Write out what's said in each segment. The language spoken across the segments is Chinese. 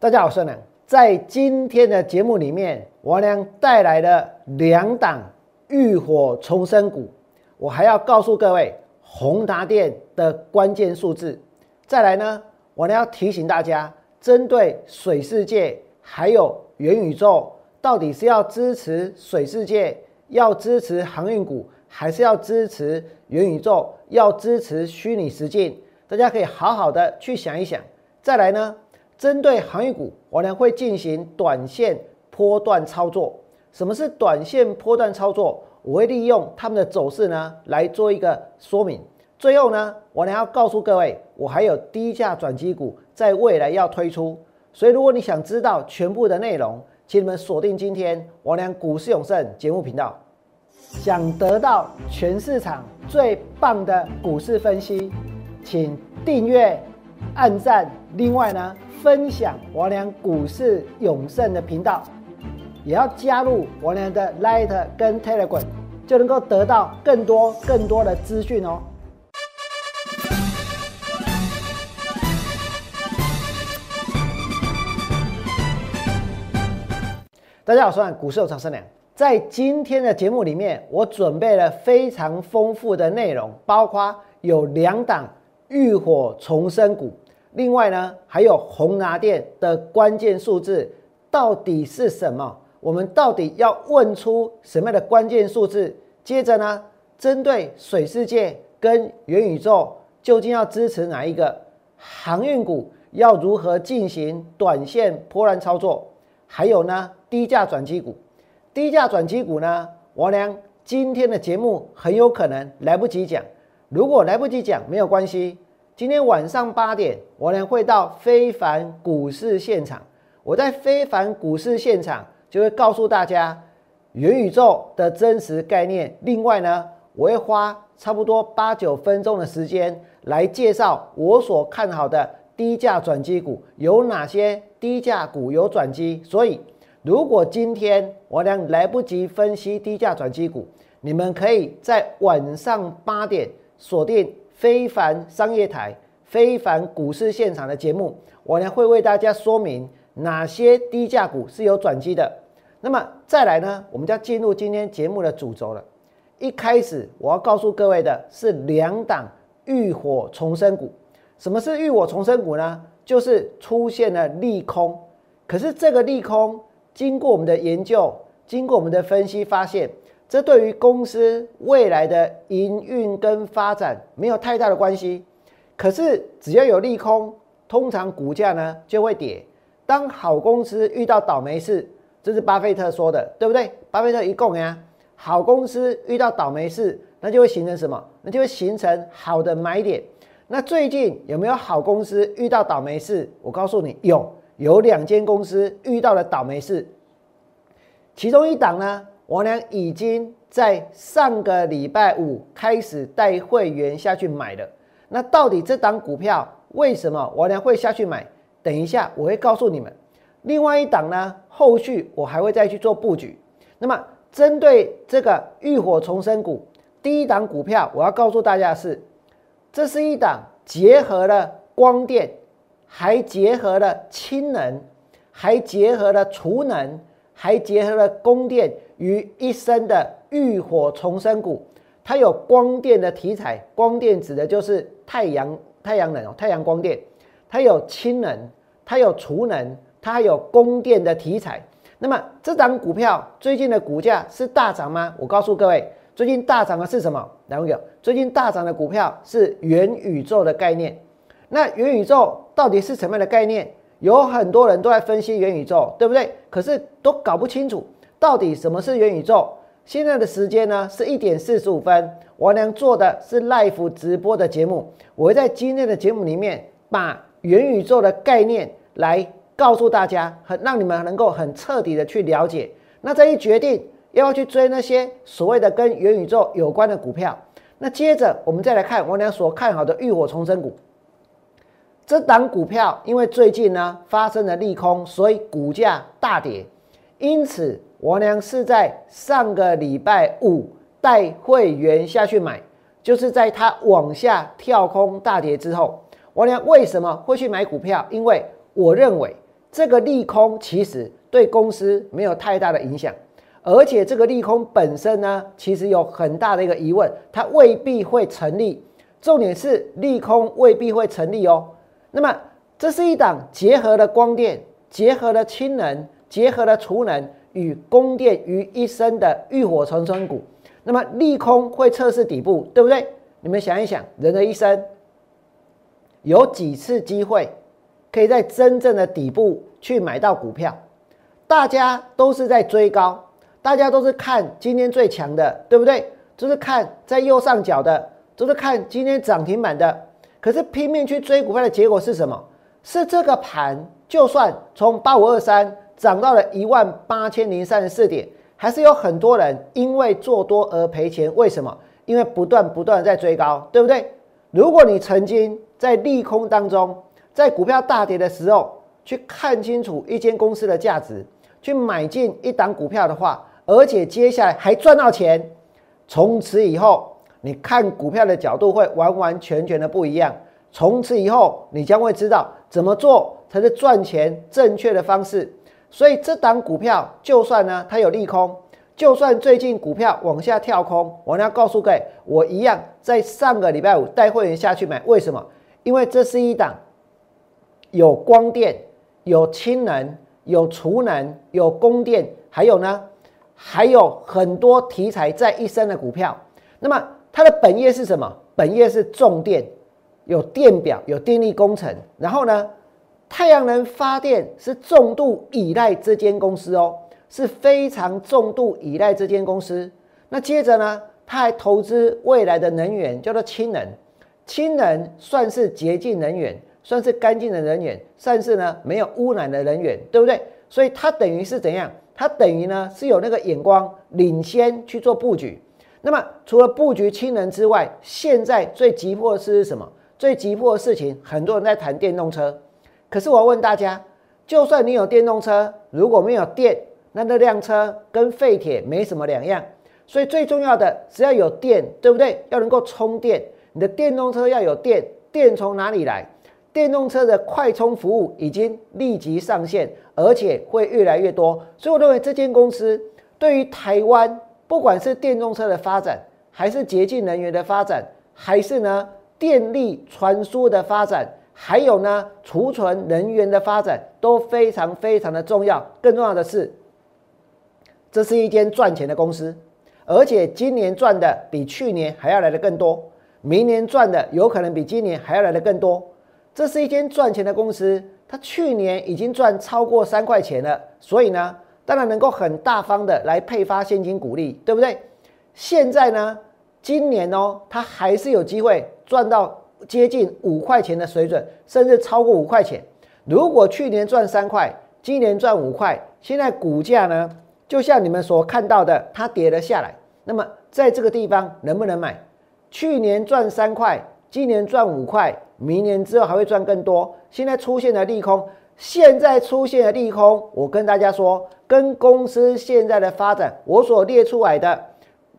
大家好，我是梁。在今天的节目里面，王良带来了两档浴火重生股，我还要告诉各位宏达电的关键数字。再来呢，我要提醒大家，针对水世界还有元宇宙，到底是要支持水世界，要支持航运股，还是要支持元宇宙，要支持虚拟实境？大家可以好好的去想一想。再来呢，针对航运股，我呢会进行短线波段操作。什么是短线波段操作？我会利用他们的走势呢来做一个说明。最后呢，我呢要告诉各位，我还有低价转机股在未来要推出。所以如果你想知道全部的内容，请你们锁定今天王良股市永胜节目频道。想得到全市场最棒的股市分析。请订阅、按赞，另外呢，分享王良股市永胜的频道，也要加入王良的 Light 跟 Telegram，就能够得到更多更多的资讯哦。大家好，我是股市有常胜良，在今天的节目里面，我准备了非常丰富的内容，包括有两档。浴火重生股，另外呢，还有宏达电的关键数字到底是什么？我们到底要问出什么样的关键数字？接着呢，针对水世界跟元宇宙，究竟要支持哪一个航运股？要如何进行短线波澜操作？还有呢，低价转机股，低价转机股呢？王良今天的节目很有可能来不及讲。如果来不及讲，没有关系。今天晚上八点，我呢会到非凡股市现场。我在非凡股市现场就会告诉大家元宇宙的真实概念。另外呢，我会花差不多八九分钟的时间来介绍我所看好的低价转机股有哪些低价股有转机。所以，如果今天我俩来不及分析低价转机股，你们可以在晚上八点。锁定非凡商业台、非凡股市现场的节目，我呢会为大家说明哪些低价股是有转机的。那么再来呢，我们就要进入今天节目的主轴了。一开始我要告诉各位的是两档浴火重生股。什么是浴火重生股呢？就是出现了利空，可是这个利空经过我们的研究，经过我们的分析发现。这对于公司未来的营运跟发展没有太大的关系，可是只要有利空，通常股价呢就会跌。当好公司遇到倒霉事，这是巴菲特说的，对不对？巴菲特一共呀，好公司遇到倒霉事，那就会形成什么？那就会形成好的买点。那最近有没有好公司遇到倒霉事？我告诉你，有，有两间公司遇到了倒霉事，其中一档呢？我俩已经在上个礼拜五开始带会员下去买了。那到底这档股票为什么我俩会下去买？等一下我会告诉你们。另外一档呢，后续我还会再去做布局。那么针对这个浴火重生股，第一档股票我要告诉大家的是，这是一档结合了光电，还结合了氢能，还结合了储能，还结合了供电。于一身的浴火重生股，它有光电的题材，光电指的就是太阳太阳能哦，太阳光电，它有氢能，它有储能，它还有供电的题材。那么这张股票最近的股价是大涨吗？我告诉各位，最近大涨的是什么？两位最近大涨的股票是元宇宙的概念。那元宇宙到底是什么样的概念？有很多人都在分析元宇宙，对不对？可是都搞不清楚。到底什么是元宇宙？现在的时间呢是一点四十五分。王良做的是 live 直播的节目，我会在今天的节目里面把元宇宙的概念来告诉大家，很让你们能够很彻底的去了解。那这一决定要要去追那些所谓的跟元宇宙有关的股票？那接着我们再来看王良所看好的浴火重生股。这档股票因为最近呢发生了利空，所以股价大跌，因此。我娘是在上个礼拜五带会员下去买，就是在它往下跳空大跌之后，我娘为什么会去买股票？因为我认为这个利空其实对公司没有太大的影响，而且这个利空本身呢，其实有很大的一个疑问，它未必会成立。重点是利空未必会成立哦。那么这是一档结合了光电、结合了氢能、结合了储能与供电于一身的浴火重生股。那么利空会测试底部，对不对？你们想一想，人的一生有几次机会可以在真正的底部去买到股票？大家都是在追高，大家都是看今天最强的，对不对？就是看在右上角的。都是看今天涨停板的，可是拼命去追股票的结果是什么？是这个盘就算从八五二三涨到了一万八千零三十四点，还是有很多人因为做多而赔钱。为什么？因为不断不断在追高，对不对？如果你曾经在利空当中，在股票大跌的时候去看清楚一间公司的价值，去买进一档股票的话，而且接下来还赚到钱，从此以后。你看股票的角度会完完全全的不一样。从此以后，你将会知道怎么做才是赚钱正确的方式。所以这档股票，就算呢它有利空，就算最近股票往下跳空，我要告诉各位，我一样在上个礼拜五带会员下去买。为什么？因为这是一档有光电、有氢能、有储能、有供电，还有呢还有很多题材在一身的股票。那么它的本业是什么？本业是重电，有电表，有电力工程。然后呢，太阳能发电是重度依赖这间公司哦，是非常重度依赖这间公司。那接着呢，他还投资未来的能源，叫做氢能。氢能算是洁净能源，算是干净的能源，算是呢没有污染的能源，对不对？所以它等于是怎样？它等于呢是有那个眼光，领先去做布局。那么，除了布局氢能之外，现在最急迫的事是什么？最急迫的事情，很多人在谈电动车。可是我问大家，就算你有电动车，如果没有电，那那辆车跟废铁没什么两样。所以最重要的是要有电，对不对？要能够充电，你的电动车要有电。电从哪里来？电动车的快充服务已经立即上线，而且会越来越多。所以我认为这间公司对于台湾。不管是电动车的发展，还是洁净能源的发展，还是呢电力传输的发展，还有呢储存能源的发展，都非常非常的重要。更重要的是，这是一间赚钱的公司，而且今年赚的比去年还要来的更多，明年赚的有可能比今年还要来的更多。这是一间赚钱的公司，它去年已经赚超过三块钱了，所以呢。当然能够很大方的来配发现金股利，对不对？现在呢，今年哦，它还是有机会赚到接近五块钱的水准，甚至超过五块钱。如果去年赚三块，今年赚五块，现在股价呢，就像你们所看到的，它跌了下来。那么在这个地方能不能买？去年赚三块，今年赚五块，明年之后还会赚更多。现在出现了利空。现在出现了利空，我跟大家说，跟公司现在的发展，我所列出来的，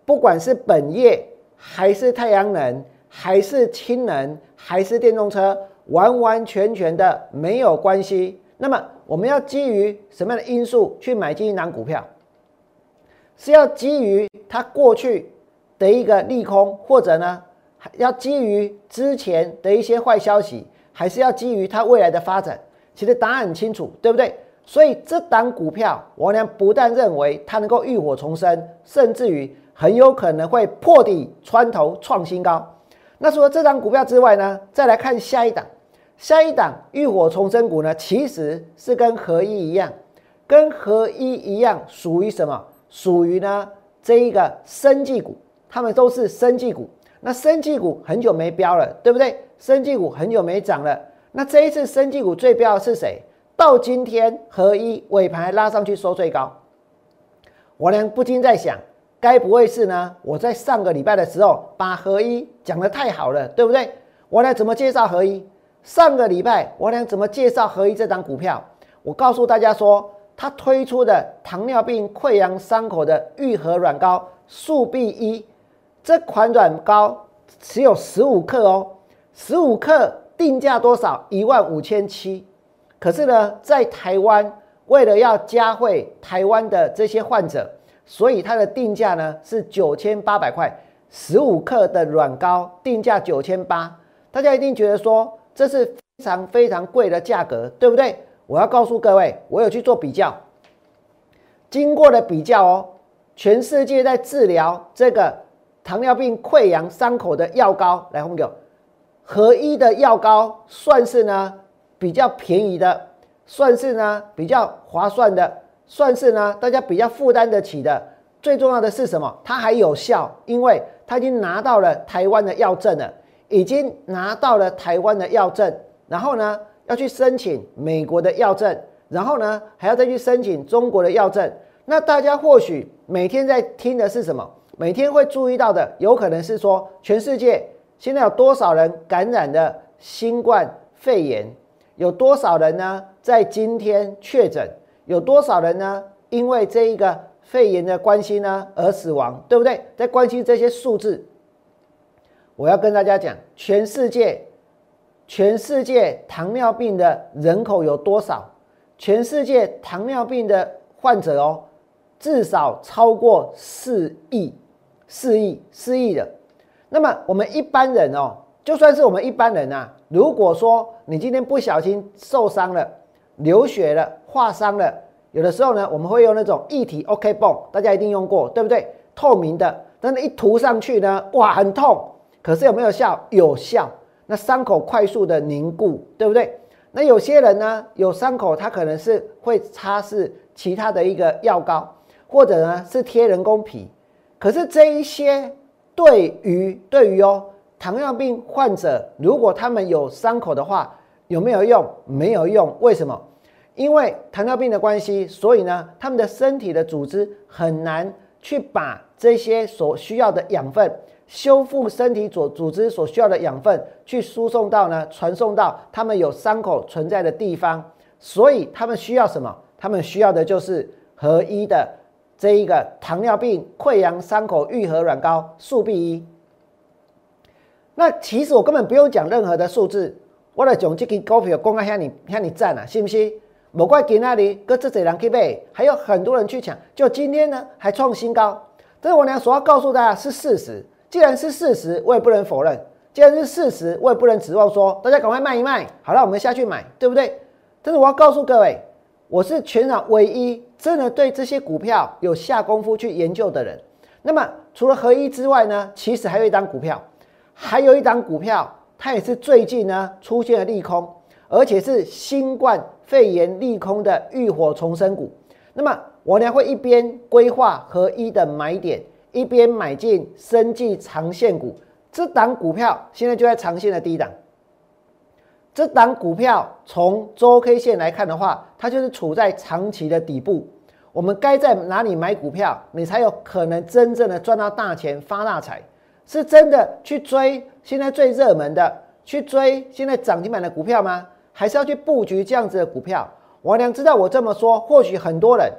不管是本业，还是太阳能，还是氢能，还是电动车，完完全全的没有关系。那么，我们要基于什么样的因素去买进一档股票？是要基于它过去的一个利空，或者呢，要基于之前的一些坏消息，还是要基于它未来的发展？其实答案很清楚，对不对？所以这档股票，我呢不但认为它能够浴火重生，甚至于很有可能会破底穿头创新高。那除了这档股票之外呢，再来看下一档，下一档浴火重生股呢，其实是跟合一一样，跟合一一样属于什么？属于呢这一个生技股，他们都是生技股。那生技股很久没飙了，对不对？生技股很久没涨了。那这一次升绩股最标的是谁？到今天合一尾盘拉上去收最高，我呢不禁在想，该不会是呢？我在上个礼拜的时候把合一讲的太好了，对不对？我呢怎么介绍合一？上个礼拜我呢怎么介绍合一这张股票？我告诉大家说，它推出的糖尿病溃疡伤口的愈合软膏速必一，这款软膏只有十五克哦，十五克。定价多少？一万五千七，可是呢，在台湾为了要加惠台湾的这些患者，所以它的定价呢是九千八百块，十五克的软膏定价九千八，大家一定觉得说这是非常非常贵的价格，对不对？我要告诉各位，我有去做比较，经过了比较哦，全世界在治疗这个糖尿病溃疡伤口的药膏，来红哥，合一的药膏算是呢比较便宜的，算是呢比较划算的，算是呢大家比较负担得起的。最重要的是什么？它还有效，因为它已经拿到了台湾的药证了，已经拿到了台湾的药证，然后呢要去申请美国的药证，然后呢还要再去申请中国的药证。那大家或许每天在听的是什么？每天会注意到的，有可能是说全世界现在有多少人感染的新冠肺炎？有多少人呢？在今天确诊？有多少人呢？因为这一个肺炎的关系呢而死亡，对不对？在关心这些数字，我要跟大家讲，全世界，全世界糖尿病的人口有多少？全世界糖尿病的患者哦，至少超过四亿。四亿四亿的，那么我们一般人哦，就算是我们一般人啊，如果说你今天不小心受伤了、流血了、划伤了，有的时候呢，我们会用那种液体 OK 泵，大家一定用过，对不对？透明的，但是一涂上去呢，哇，很痛。可是有没有效？有效。那伤口快速的凝固，对不对？那有些人呢，有伤口，他可能是会擦拭其他的一个药膏，或者呢是贴人工皮。可是这一些对于对于哦糖尿病患者，如果他们有伤口的话，有没有用？没有用。为什么？因为糖尿病的关系，所以呢，他们的身体的组织很难去把这些所需要的养分，修复身体组组织所需要的养分，去输送到呢，传送到他们有伤口存在的地方。所以他们需要什么？他们需要的就是合一的。这一个糖尿病溃疡伤口愈合软膏速必一，那其实我根本不用讲任何的数字，我来讲这个股票公开向你向你赞啊，信不信？某怪给那里搁这几人去买，还有很多人去抢，就今天呢还创新高。这是我俩所要告诉大家是事实，既然是事实，我也不能否认；既然是事实，我也不能指望说大家赶快卖一卖，好了，我们下去买，对不对？但是我要告诉各位。我是全场唯一真的对这些股票有下功夫去研究的人。那么除了合一之外呢，其实还有一张股票，还有一张股票，它也是最近呢出现了利空，而且是新冠肺炎利空的浴火重生股。那么我呢会一边规划合一的买点，一边买进生技长线股。这档股票现在就在长线的低档。这档股票从周 K 线来看的话，它就是处在长期的底部。我们该在哪里买股票，你才有可能真正的赚到大钱、发大财？是真的去追现在最热门的，去追现在涨停板的股票吗？还是要去布局这样子的股票？王良知道我这么说，或许很多人，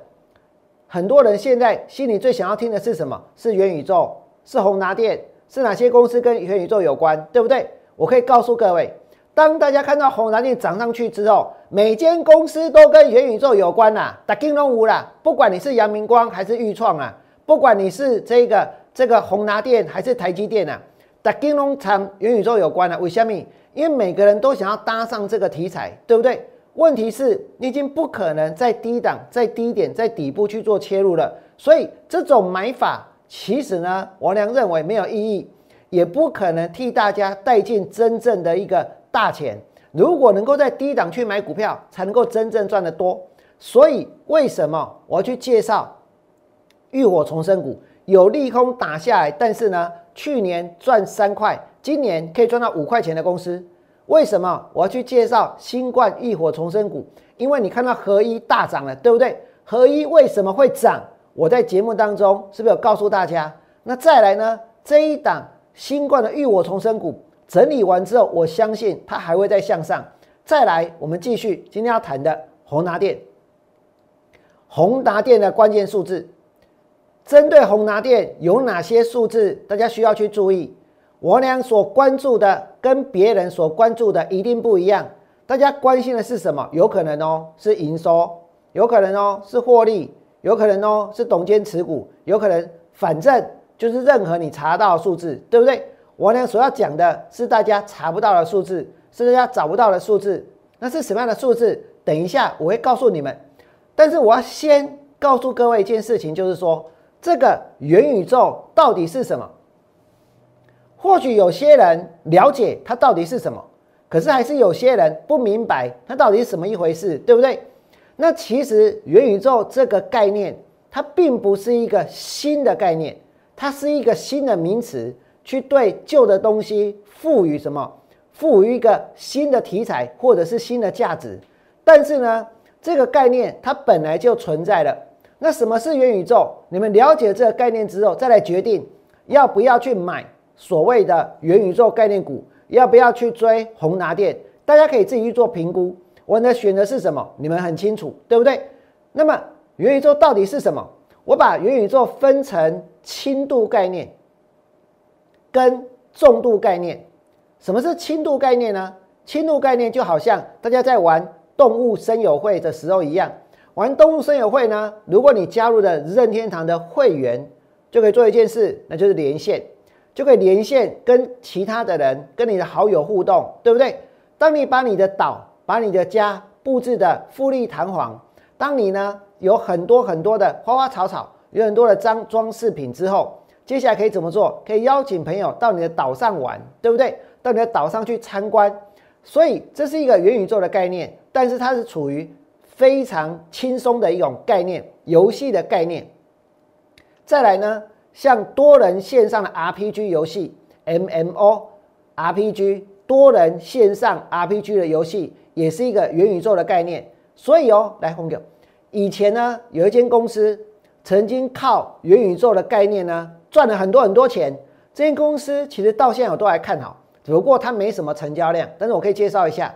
很多人现在心里最想要听的是什么？是元宇宙，是宏达电，是哪些公司跟元宇宙有关？对不对？我可以告诉各位。当大家看到红蓝电涨上去之后，每间公司都跟元宇宙有关啦，打金融无啦。不管你是阳明光还是裕创啊，不管你是这个这个红拿电还是台积电啊，打金融厂元宇宙有关的。为什么？因为每个人都想要搭上这个题材，对不对？问题是，你已经不可能在低档、在低点、在底部去做切入了。所以这种买法，其实呢，王良认为没有意义，也不可能替大家带进真正的一个。大钱，如果能够在低档去买股票，才能够真正赚得多。所以为什么我要去介绍浴火重生股？有利空打下来，但是呢，去年赚三块，今年可以赚到五块钱的公司。为什么我要去介绍新冠浴火重生股？因为你看到合一大涨了，对不对？合一为什么会涨？我在节目当中是不是有告诉大家？那再来呢？这一档新冠的浴火重生股。整理完之后，我相信它还会再向上。再来，我们继续今天要谈的宏达电。宏达电的关键数字，针对宏达电有哪些数字，大家需要去注意。我俩所关注的跟别人所关注的一定不一样。大家关心的是什么？有可能哦是营收，有可能哦是获利，有可能哦是董监持股，有可能反正就是任何你查到的数字，对不对？我俩所要讲的是大家查不到的数字，是大家找不到的数字。那是什么样的数字？等一下我会告诉你们。但是我要先告诉各位一件事情，就是说这个元宇宙到底是什么？或许有些人了解它到底是什么。可是还是有些人不明白它到底是什么一回事，对不对？那其实元宇宙这个概念，它并不是一个新的概念，它是一个新的名词，去对旧的东西赋予什么？赋予一个新的题材或者是新的价值。但是呢，这个概念它本来就存在了。那什么是元宇宙？你们了解这个概念之后，再来决定要不要去买所谓的元宇宙概念股。要不要去追宏达电？大家可以自己去做评估。我的选择是什么？你们很清楚，对不对？那么元宇宙到底是什么？我把元宇宙分成轻度概念跟重度概念。什么是轻度概念呢？轻度概念就好像大家在玩动物森友会的时候一样，玩动物森友会呢，如果你加入了任天堂的会员，就可以做一件事，那就是连线。就可以连线跟其他的人，跟你的好友互动，对不对？当你把你的岛、把你的家布置的富丽堂皇，当你呢有很多很多的花花草草，有很多的装装饰品之后，接下来可以怎么做？可以邀请朋友到你的岛上玩，对不对？到你的岛上去参观。所以这是一个元宇宙的概念，但是它是处于非常轻松的一种概念，游戏的概念。再来呢？像多人线上的 RPG 游戏，MMO，RPG 多人线上 RPG 的游戏也是一个元宇宙的概念。所以哦，来红哥，以前呢有一间公司曾经靠元宇宙的概念呢赚了很多很多钱。这间公司其实到现在我都还看好，只不过它没什么成交量。但是我可以介绍一下，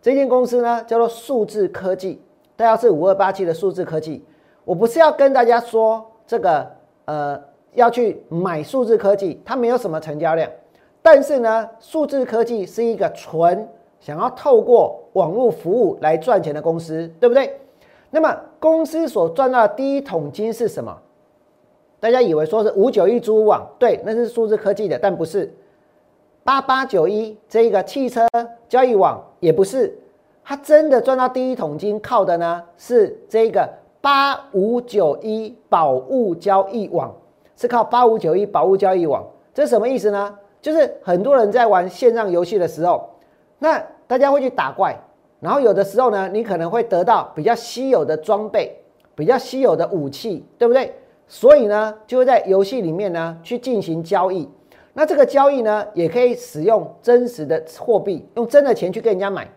这间公司呢叫做数字科技，大家是五二八七的数字科技。我不是要跟大家说这个呃。要去买数字科技，它没有什么成交量，但是呢，数字科技是一个纯想要透过网络服务来赚钱的公司，对不对？那么公司所赚到的第一桶金是什么？大家以为说是五九一租网，对，那是数字科技的，但不是八八九一这一个汽车交易网，也不是，它真的赚到第一桶金靠的呢是这个八五九一宝物交易网。是靠八五九一宝物交易网，这什么意思呢？就是很多人在玩线上游戏的时候，那大家会去打怪，然后有的时候呢，你可能会得到比较稀有的装备、比较稀有的武器，对不对？所以呢，就会在游戏里面呢去进行交易。那这个交易呢，也可以使用真实的货币，用真的钱去跟人家买。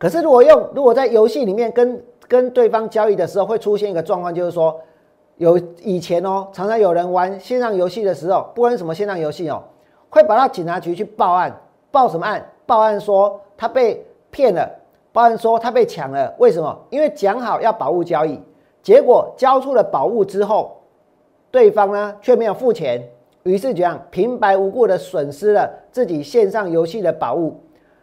可是如果用，如果在游戏里面跟跟对方交易的时候，会出现一个状况，就是说。有以前哦，常常有人玩线上游戏的时候，不管什么线上游戏哦，会跑到警察局去报案，报什么案？报案说他被骗了，报案说他被抢了。为什么？因为讲好要宝物交易，结果交出了宝物之后，对方呢却没有付钱，于是这样平白无故的损失了自己线上游戏的宝物。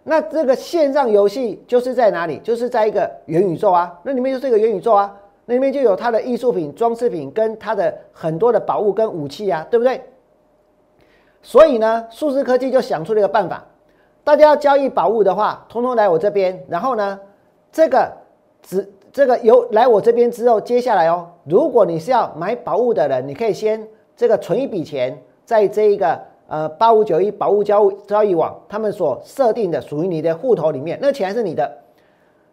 那这个线上游戏就是在哪里？就是在一个元宇宙啊，那里面就是一个元宇宙啊。那里面就有它的艺术品、装饰品跟它的很多的宝物跟武器啊，对不对？所以呢，数字科技就想出了一个办法，大家要交易宝物的话，通通来我这边。然后呢，这个只这个有来我这边之后，接下来哦，如果你是要买宝物的人，你可以先这个存一笔钱在这一个呃八五九一宝物交交易网他们所设定的属于你的户头里面，那钱是你的。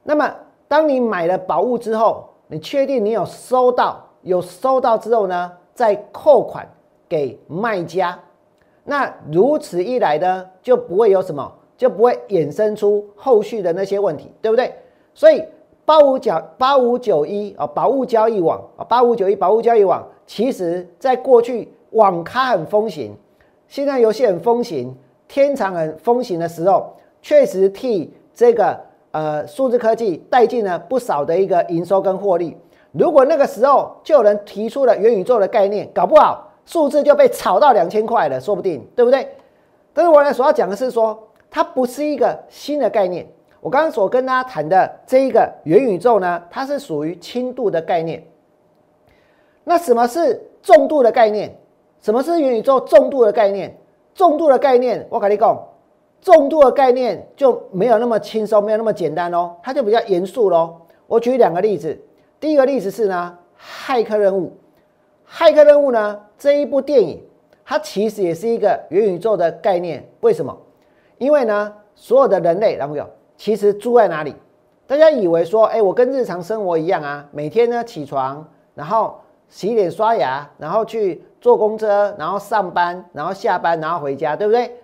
那么当你买了宝物之后，你确定你有收到？有收到之后呢，再扣款给卖家。那如此一来呢，就不会有什么，就不会衍生出后续的那些问题，对不对？所以八五九八五九一啊，宝物交易网啊，八五九一宝物交易网，其实在过去网咖很风行，现在游戏很风行，天长很风行的时候，确实替这个。呃，数字科技带进了不少的一个营收跟获利。如果那个时候就有人提出了元宇宙的概念，搞不好数字就被炒到两千块了，说不定，对不对？但是我来所要讲的是说，它不是一个新的概念。我刚刚所跟大家谈的这一个元宇宙呢，它是属于轻度的概念。那什么是重度的概念？什么是元宇宙重度的概念？重度的概念，我跟你讲，重度的概念就没有那么轻松，没有那么简单哦，它就比较严肃喽。我举两个例子，第一个例子是呢，骇客任务。骇客任务呢，这一部电影，它其实也是一个元宇宙的概念。为什么？因为呢，所有的人类，男朋友，其实住在哪里？大家以为说，哎，我跟日常生活一样啊，每天呢起床，然后洗脸刷牙，然后去坐公车，然后上班，然后下班，然后回家，对不对？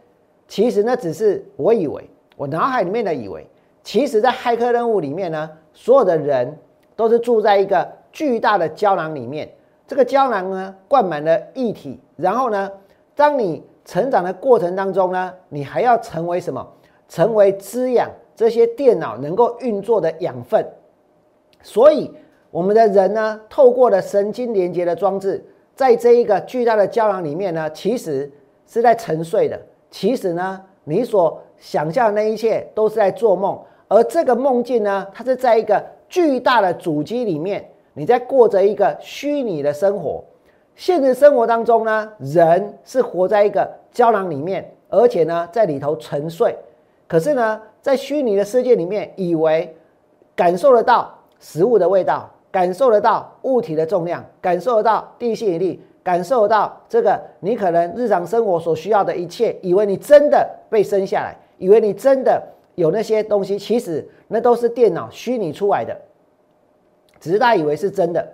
其实那只是我以为，我脑海里面的以为。其实，在骇客任务里面呢，所有的人都是住在一个巨大的胶囊里面。这个胶囊呢，灌满了液体，然后呢，当你成长的过程当中呢，你还要成为什么？成为滋养这些电脑能够运作的养分。所以，我们的人呢，透过了神经连接的装置，在这一个巨大的胶囊里面呢，其实是在沉睡的。其实呢，你所想象的那一切都是在做梦，而这个梦境呢，它是在一个巨大的主机里面。你在过着一个虚拟的生活，现实生活当中呢，人是活在一个胶囊里面，而且呢，在里头沉睡。可是呢，在虚拟的世界里面，以为感受得到食物的味道，感受得到物体的重量，感受得到地心引力，感受得到这个你可能日常生活所需要的一切，以为你真的被生下来，以为你真的有那些东西，其实那都是电脑虚拟出来的。只是大家以为是真的，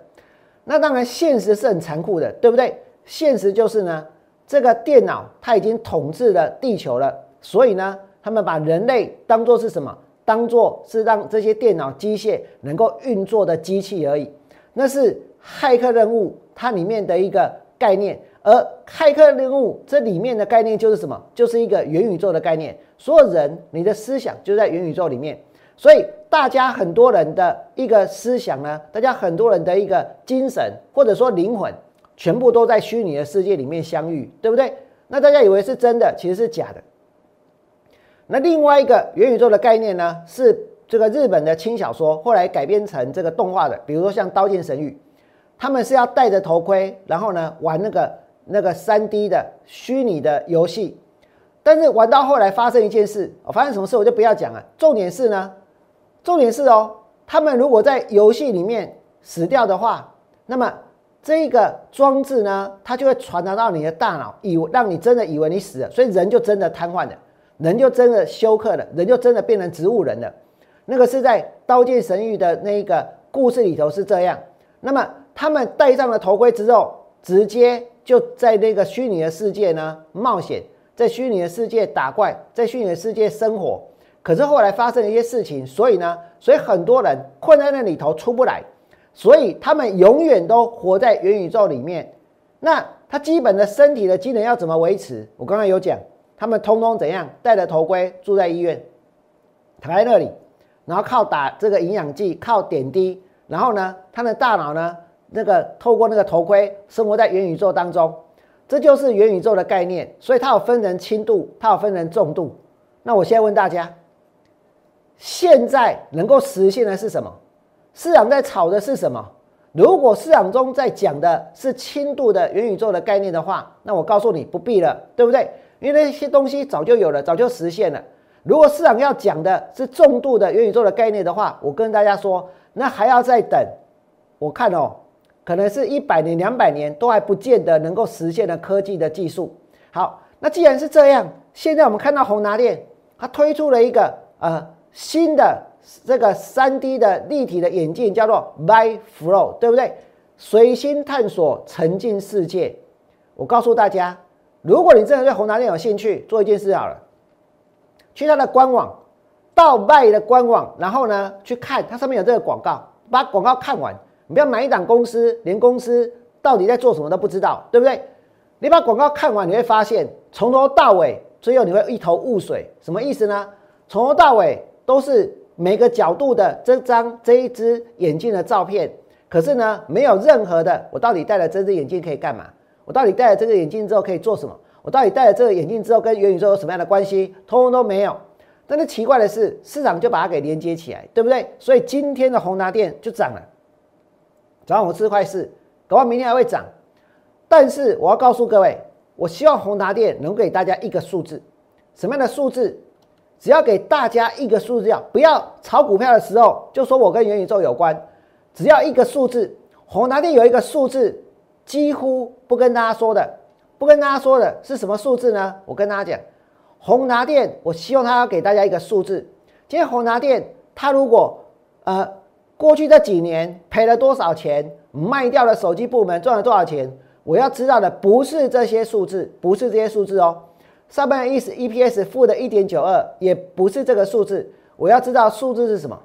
那当然现实是很残酷的，对不对？现实就是呢，这个电脑它已经统治了地球了，所以呢，他们把人类当做是什么？当做是让这些电脑机械能够运作的机器而已。那是骇客任务它里面的一个概念，而骇客任务这里面的概念就是什么？就是一个元宇宙的概念。所有人你的思想就在元宇宙里面。所以大家很多人的一个思想呢，大家很多人的一个精神或者说灵魂，全部都在虚拟的世界里面相遇，对不对？那大家以为是真的，其实是假的。那另外一个元宇宙的概念呢，是这个日本的轻小说后来改编成这个动画的，比如说像《刀剑神域》，他们是要戴着头盔，然后呢玩那个那个三 D 的虚拟的游戏，但是玩到后来发生一件事，我发生什么事我就不要讲了，重点是呢。重点是哦，他们如果在游戏里面死掉的话，那么这个装置呢，它就会传达到你的大脑，以让你真的以为你死了，所以人就真的瘫痪了，人就真的休克了，人就真的变成植物人了。那个是在《刀剑神域》的那个故事里头是这样。那么他们戴上了头盔之后，直接就在那个虚拟的世界呢冒险，在虚拟的世界打怪，在虚拟的世界生活。可是后来发生了一些事情，所以呢，所以很多人困在那里头出不来，所以他们永远都活在元宇宙里面。那他基本的身体的机能要怎么维持？我刚刚有讲，他们通通怎样戴着头盔住在医院，躺在那里，然后靠打这个营养剂，靠点滴，然后呢，他的大脑呢，那个透过那个头盔生活在元宇宙当中，这就是元宇宙的概念。所以它有分成轻度，它有分成重度。那我现在问大家。现在能够实现的是什么？市场在炒的是什么？如果市场中在讲的是轻度的元宇宙的概念的话，那我告诉你不必了，对不对？因为那些东西早就有了，早就实现了。如果市场要讲的是重度的元宇宙的概念的话，我跟大家说，那还要再等。我看哦，可能是一百年、两百年都还不见得能够实现的科技的技术。好，那既然是这样，现在我们看到宏达电，它推出了一个呃。新的这个三 D 的立体的眼镜叫做 By Flow，对不对？随心探索，沉浸世界。我告诉大家，如果你真的对宏达电有兴趣，做一件事好了，去它的官网，到卖的官网，然后呢去看它上面有这个广告，把广告看完。你不要买一档公司，连公司到底在做什么都不知道，对不对？你把广告看完，你会发现从头到尾，最后你会一头雾水。什么意思呢？从头到尾。都是每个角度的这张这一只眼镜的照片，可是呢，没有任何的我到底戴了这只眼镜可以干嘛？我到底戴了这个眼镜之后可以做什么？我到底戴了这个眼镜之后跟元宇宙有什么样的关系？通通都没有。但是奇怪的是，市场就把它给连接起来，对不对？所以今天的宏达电就涨了，早上我四块四，搞不好明天还会涨。但是我要告诉各位，我希望宏达电能给大家一个数字，什么样的数字？只要给大家一个数字，要不要炒股票的时候就说我跟元宇宙有关？只要一个数字，宏达电有一个数字，几乎不跟大家说的，不跟大家说的是什么数字呢？我跟大家讲，宏达电，我希望他要给大家一个数字。今天宏达电，它如果呃过去这几年赔了多少钱，卖掉了手机部门赚了多少钱？我要知道的不是这些数字，不是这些数字哦。上半年 E E P S 负的一点九二，也不是这个数字。我要知道数字是什么。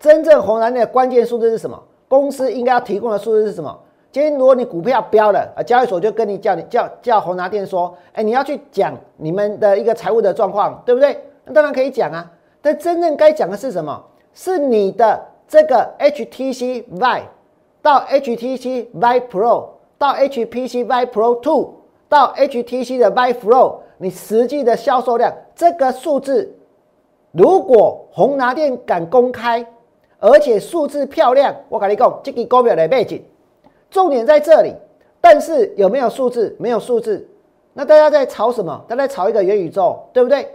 真正红蓝的关键数字是什么？公司应该要提供的数字是什么？今天如果你股票飙了，啊，交易所就跟你叫你叫叫宏达电说，哎，你要去讲你们的一个财务的状况，对不对？那当然可以讲啊。但真正该讲的是什么？是你的这个 H T C V。到 HTC Vive Pro，到 HPC Vive Pro Two，到 HTC 的 Vive Pro，你实际的销售量这个数字，如果宏达电敢公开，而且数字漂亮，我跟你讲，这个股票的背景，重点在这里。但是有没有数字？没有数字。那大家在炒什么？大家在炒一个元宇宙，对不对？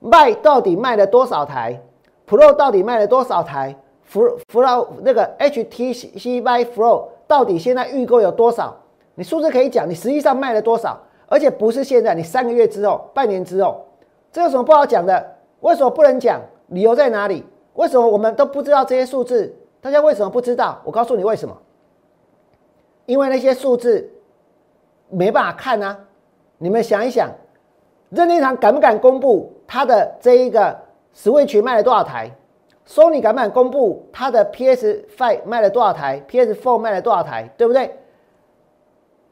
卖到底卖了多少台？Pro 到底卖了多少台？福福劳那个 HTC Vive Pro 到底现在预购有多少？你数字可以讲，你实际上卖了多少？而且不是现在，你三个月之后、半年之后，这有什么不好讲的？为什么不能讲？理由在哪里？为什么我们都不知道这些数字？大家为什么不知道？我告诉你为什么？因为那些数字没办法看啊！你们想一想，任天堂敢不敢公布它的这一个 Switch 卖了多少台？Sony 敢不敢公布它的 PS Five 卖了多少台？PS Four 卖了多少台？对不对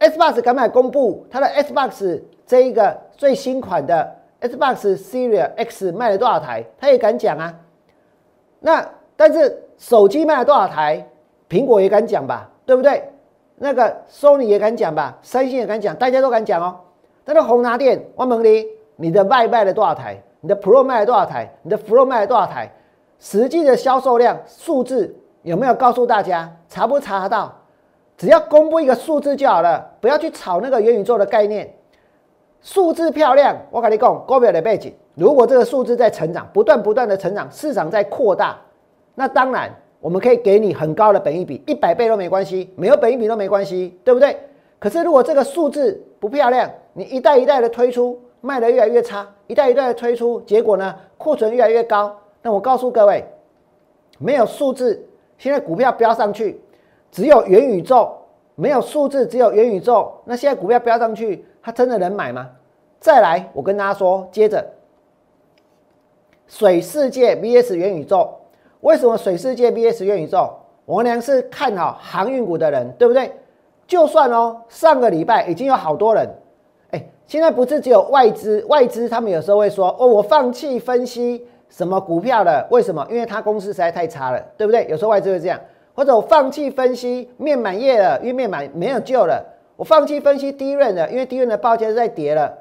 ？Xbox 敢不敢公布它的 Xbox 这一个最新款的 Xbox Series X 卖了多少台？他也敢讲啊。那但是手机卖了多少台？苹果也敢讲吧？对不对？那个 Sony 也敢讲吧？三星也敢讲，大家都敢讲哦。但是宏达电，汪蒙里，你的卖卖了多少台？你的 Pro 卖了多少台？你的 Pro 卖了多少台？实际的销售量数字有没有告诉大家？查不查得到？只要公布一个数字就好了，不要去炒那个元宇宙的概念。数字漂亮，我跟你讲，股票的背景，如果这个数字在成长，不断不断的成长，市场在扩大，那当然我们可以给你很高的本益比，一百倍都没关系，没有本益比都没关系，对不对？可是如果这个数字不漂亮，你一代一代的推出，卖的越来越差，一代一代的推出，结果呢，库存越来越高。那我告诉各位，没有数字，现在股票飙上去，只有元宇宙，没有数字，只有元宇宙。那现在股票飙上去，它真的能买吗？再来，我跟大家说，接着，水世界 VS 元宇宙，为什么水世界 VS 元宇宙？我娘是看好航运股的人，对不对？就算哦，上个礼拜已经有好多人，哎，现在不是只有外资，外资他们有时候会说，哦，我放弃分析。什么股票了？为什么？因为它公司实在太差了，对不对？有时候外资会这样，或者我放弃分析面板业了，因为面板没有救了。我放弃分析低润的，因为低润的报价在跌了。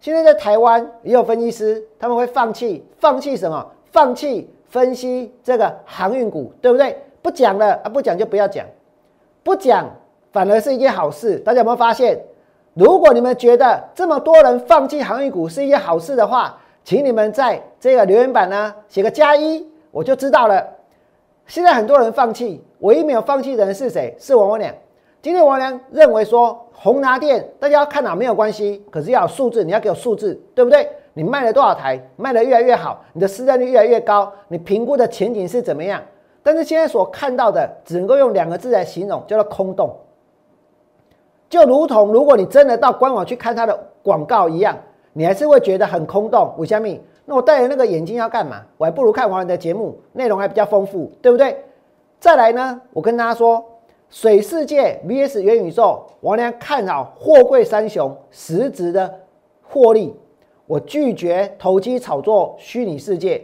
现在在台湾也有分析师，他们会放弃，放弃什么？放弃分析这个航运股，对不对？不讲了啊，不讲就不要讲，不讲反而是一件好事。大家有没有发现？如果你们觉得这么多人放弃航运股是一件好事的话，请你们在这个留言板呢写个加一，我就知道了。现在很多人放弃，唯一没有放弃的人是谁？是王文良。今天王良认为说，宏达电大家要看哪没有关系，可是要有数字，你要给我数字，对不对？你卖了多少台，卖的越来越好，你的市占率越来越高，你评估的前景是怎么样？但是现在所看到的，只能够用两个字来形容，叫做空洞。就如同如果你真的到官网去看它的广告一样。你还是会觉得很空洞，吴香蜜。那我戴着那个眼镜要干嘛？我还不如看王仁的节目，内容还比较丰富，对不对？再来呢，我跟大家说，水世界 VS 元宇宙，王良看好货柜三雄实质的获利。我拒绝投机炒作虚拟世界。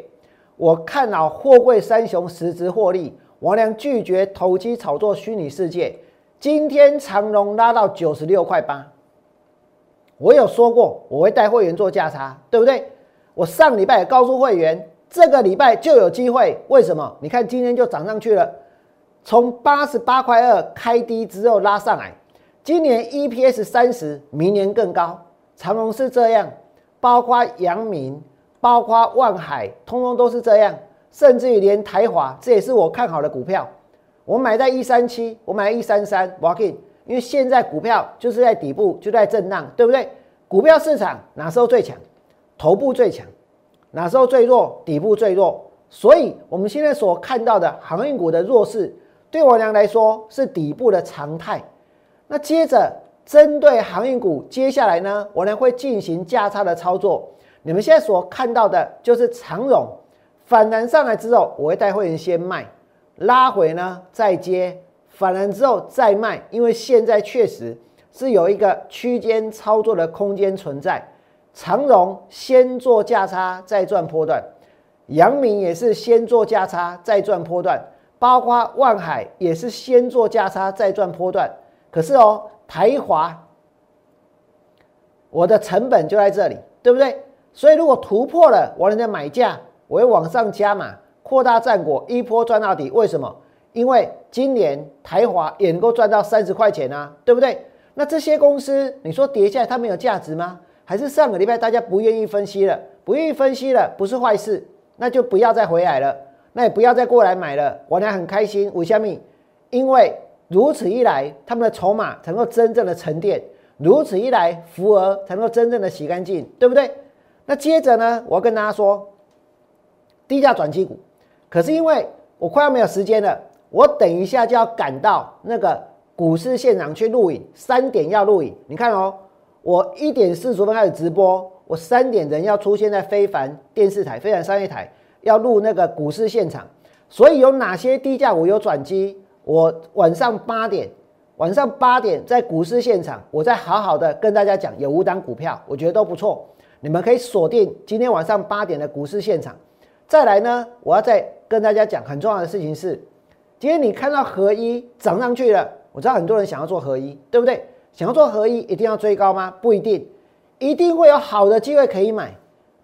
我看好货柜三雄实质获利。王良拒绝投机炒作虚拟世界。今天长龙拉到九十六块八。我有说过我会带会员做价差，对不对？我上礼拜告诉会员，这个礼拜就有机会。为什么？你看今天就涨上去了，从八十八块二开低之后拉上来，今年 EPS 三十，明年更高。长隆是这样，包括阳明，包括万海，通通都是这样。甚至于连台华，这也是我看好的股票。我买在一三七，我买一三三 w a l k i n 因为现在股票就是在底部，就在震荡，对不对？股票市场哪时候最强？头部最强，哪时候最弱？底部最弱。所以，我们现在所看到的航运股的弱势，对我娘来说是底部的常态。那接着，针对航运股，接下来呢，我呢会进行价差的操作。你们现在所看到的就是长荣反弹上来之后，我会带会员先卖，拉回呢再接，反弹之后再卖，因为现在确实是有一个区间操作的空间存在。长荣先做价差再赚波段，阳明也是先做价差再赚波段，包括万海也是先做价差再赚波段。可是哦，台华，我的成本就在这里，对不对？所以如果突破了我的买价，我会往上加码，扩大战果，一波赚到底。为什么？因为今年台华也能够赚到三十块钱啊，对不对？那这些公司，你说跌下来它没有价值吗？还是上个礼拜大家不愿意分析了，不愿意分析了，不是坏事，那就不要再回来了，那也不要再过来买了。我呢很开心，为什么？因为如此一来，他们的筹码才能够真正的沉淀，如此一来，福额才能够真正的洗干净，对不对？那接着呢，我要跟大家说，低价转机股，可是因为我快要没有时间了，我等一下就要赶到那个股市现场去录影，三点要录影，你看哦。我一点四十分开始直播，我三点人要出现在非凡电视台、非凡商业台，要录那个股市现场。所以有哪些低价股有转机？我晚上八点，晚上八点在股市现场，我再好好的跟大家讲，有五档股票，我觉得都不错，你们可以锁定今天晚上八点的股市现场。再来呢，我要再跟大家讲很重要的事情是，今天你看到合一涨上去了，我知道很多人想要做合一，对不对？想要做合一，一定要追高吗？不一定，一定会有好的机会可以买，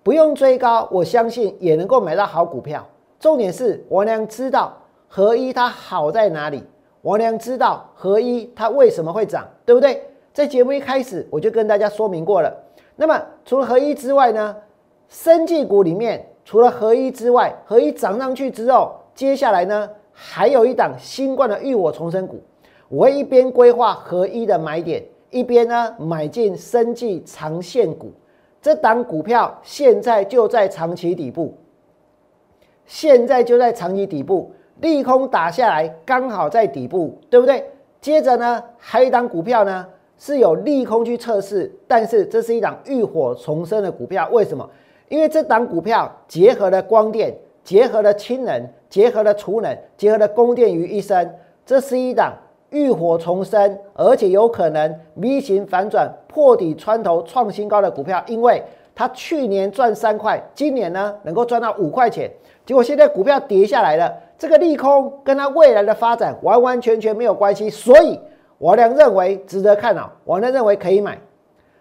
不用追高，我相信也能够买到好股票。重点是我娘知道合一它好在哪里，我娘知道合一它为什么会涨，对不对？在节目一开始我就跟大家说明过了。那么除了合一之外呢，生技股里面除了合一之外，合一涨上去之后，接下来呢还有一档新冠的浴火重生股。我会一边规划合一的买点，一边呢买进生技长线股。这档股票现在就在长期底部，现在就在长期底部，利空打下来，刚好在底部，对不对？接着呢，还有一档股票呢是有利空去测试，但是这是一档浴火重生的股票。为什么？因为这档股票结合了光电，结合了氢能，结合了储能，结合了供电于一身，这是一档。浴火重生，而且有可能 V 型反转破底穿头创新高的股票，因为它去年赚三块，今年呢能够赚到五块钱，结果现在股票跌下来了，这个利空跟它未来的发展完完全全没有关系，所以我俩认为值得看好，我俩认为可以买。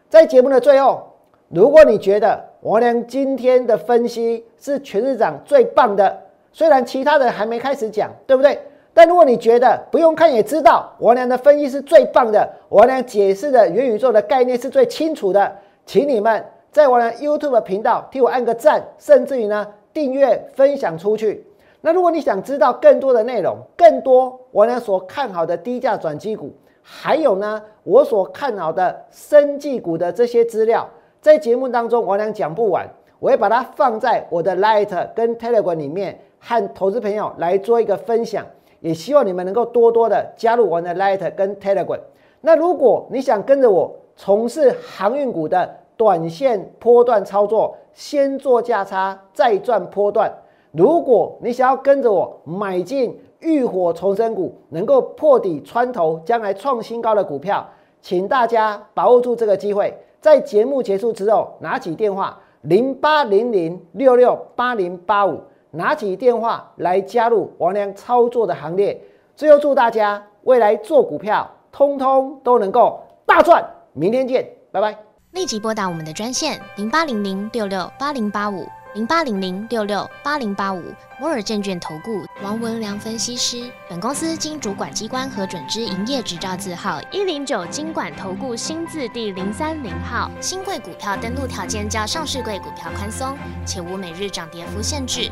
在节目的最后，如果你觉得我俩今天的分析是全市场最棒的，虽然其他的还没开始讲，对不对？但如果你觉得不用看也知道，我俩的分析是最棒的，我俩解释的元宇宙的概念是最清楚的，请你们在我俩 YouTube 频道替我按个赞，甚至于呢订阅分享出去。那如果你想知道更多的内容，更多我俩所看好的低价转机股，还有呢我所看好的生技股的这些资料，在节目当中我俩讲不完，我会把它放在我的 Light 跟 Telegram 里面，和投资朋友来做一个分享。也希望你们能够多多的加入我的 Light 跟 Telegram。那如果你想跟着我从事航运股的短线波段操作，先做价差再赚波段；如果你想要跟着我买进浴火重生股，能够破底穿头，将来创新高的股票，请大家把握住这个机会，在节目结束之后拿起电话零八零零六六八零八五。拿起电话来加入王良操作的行列。最后祝大家未来做股票，通通都能够大赚。明天见，拜拜。立即拨打我们的专线零八零零六六八零八五零八零零六六八零八五摩尔证券投顾王文良分析师。本公司经主管机关核准之营业执照字号一零九金管投顾新字第零三零号。新贵股票登录条件较上市贵股票宽松，且无每日涨跌幅限制。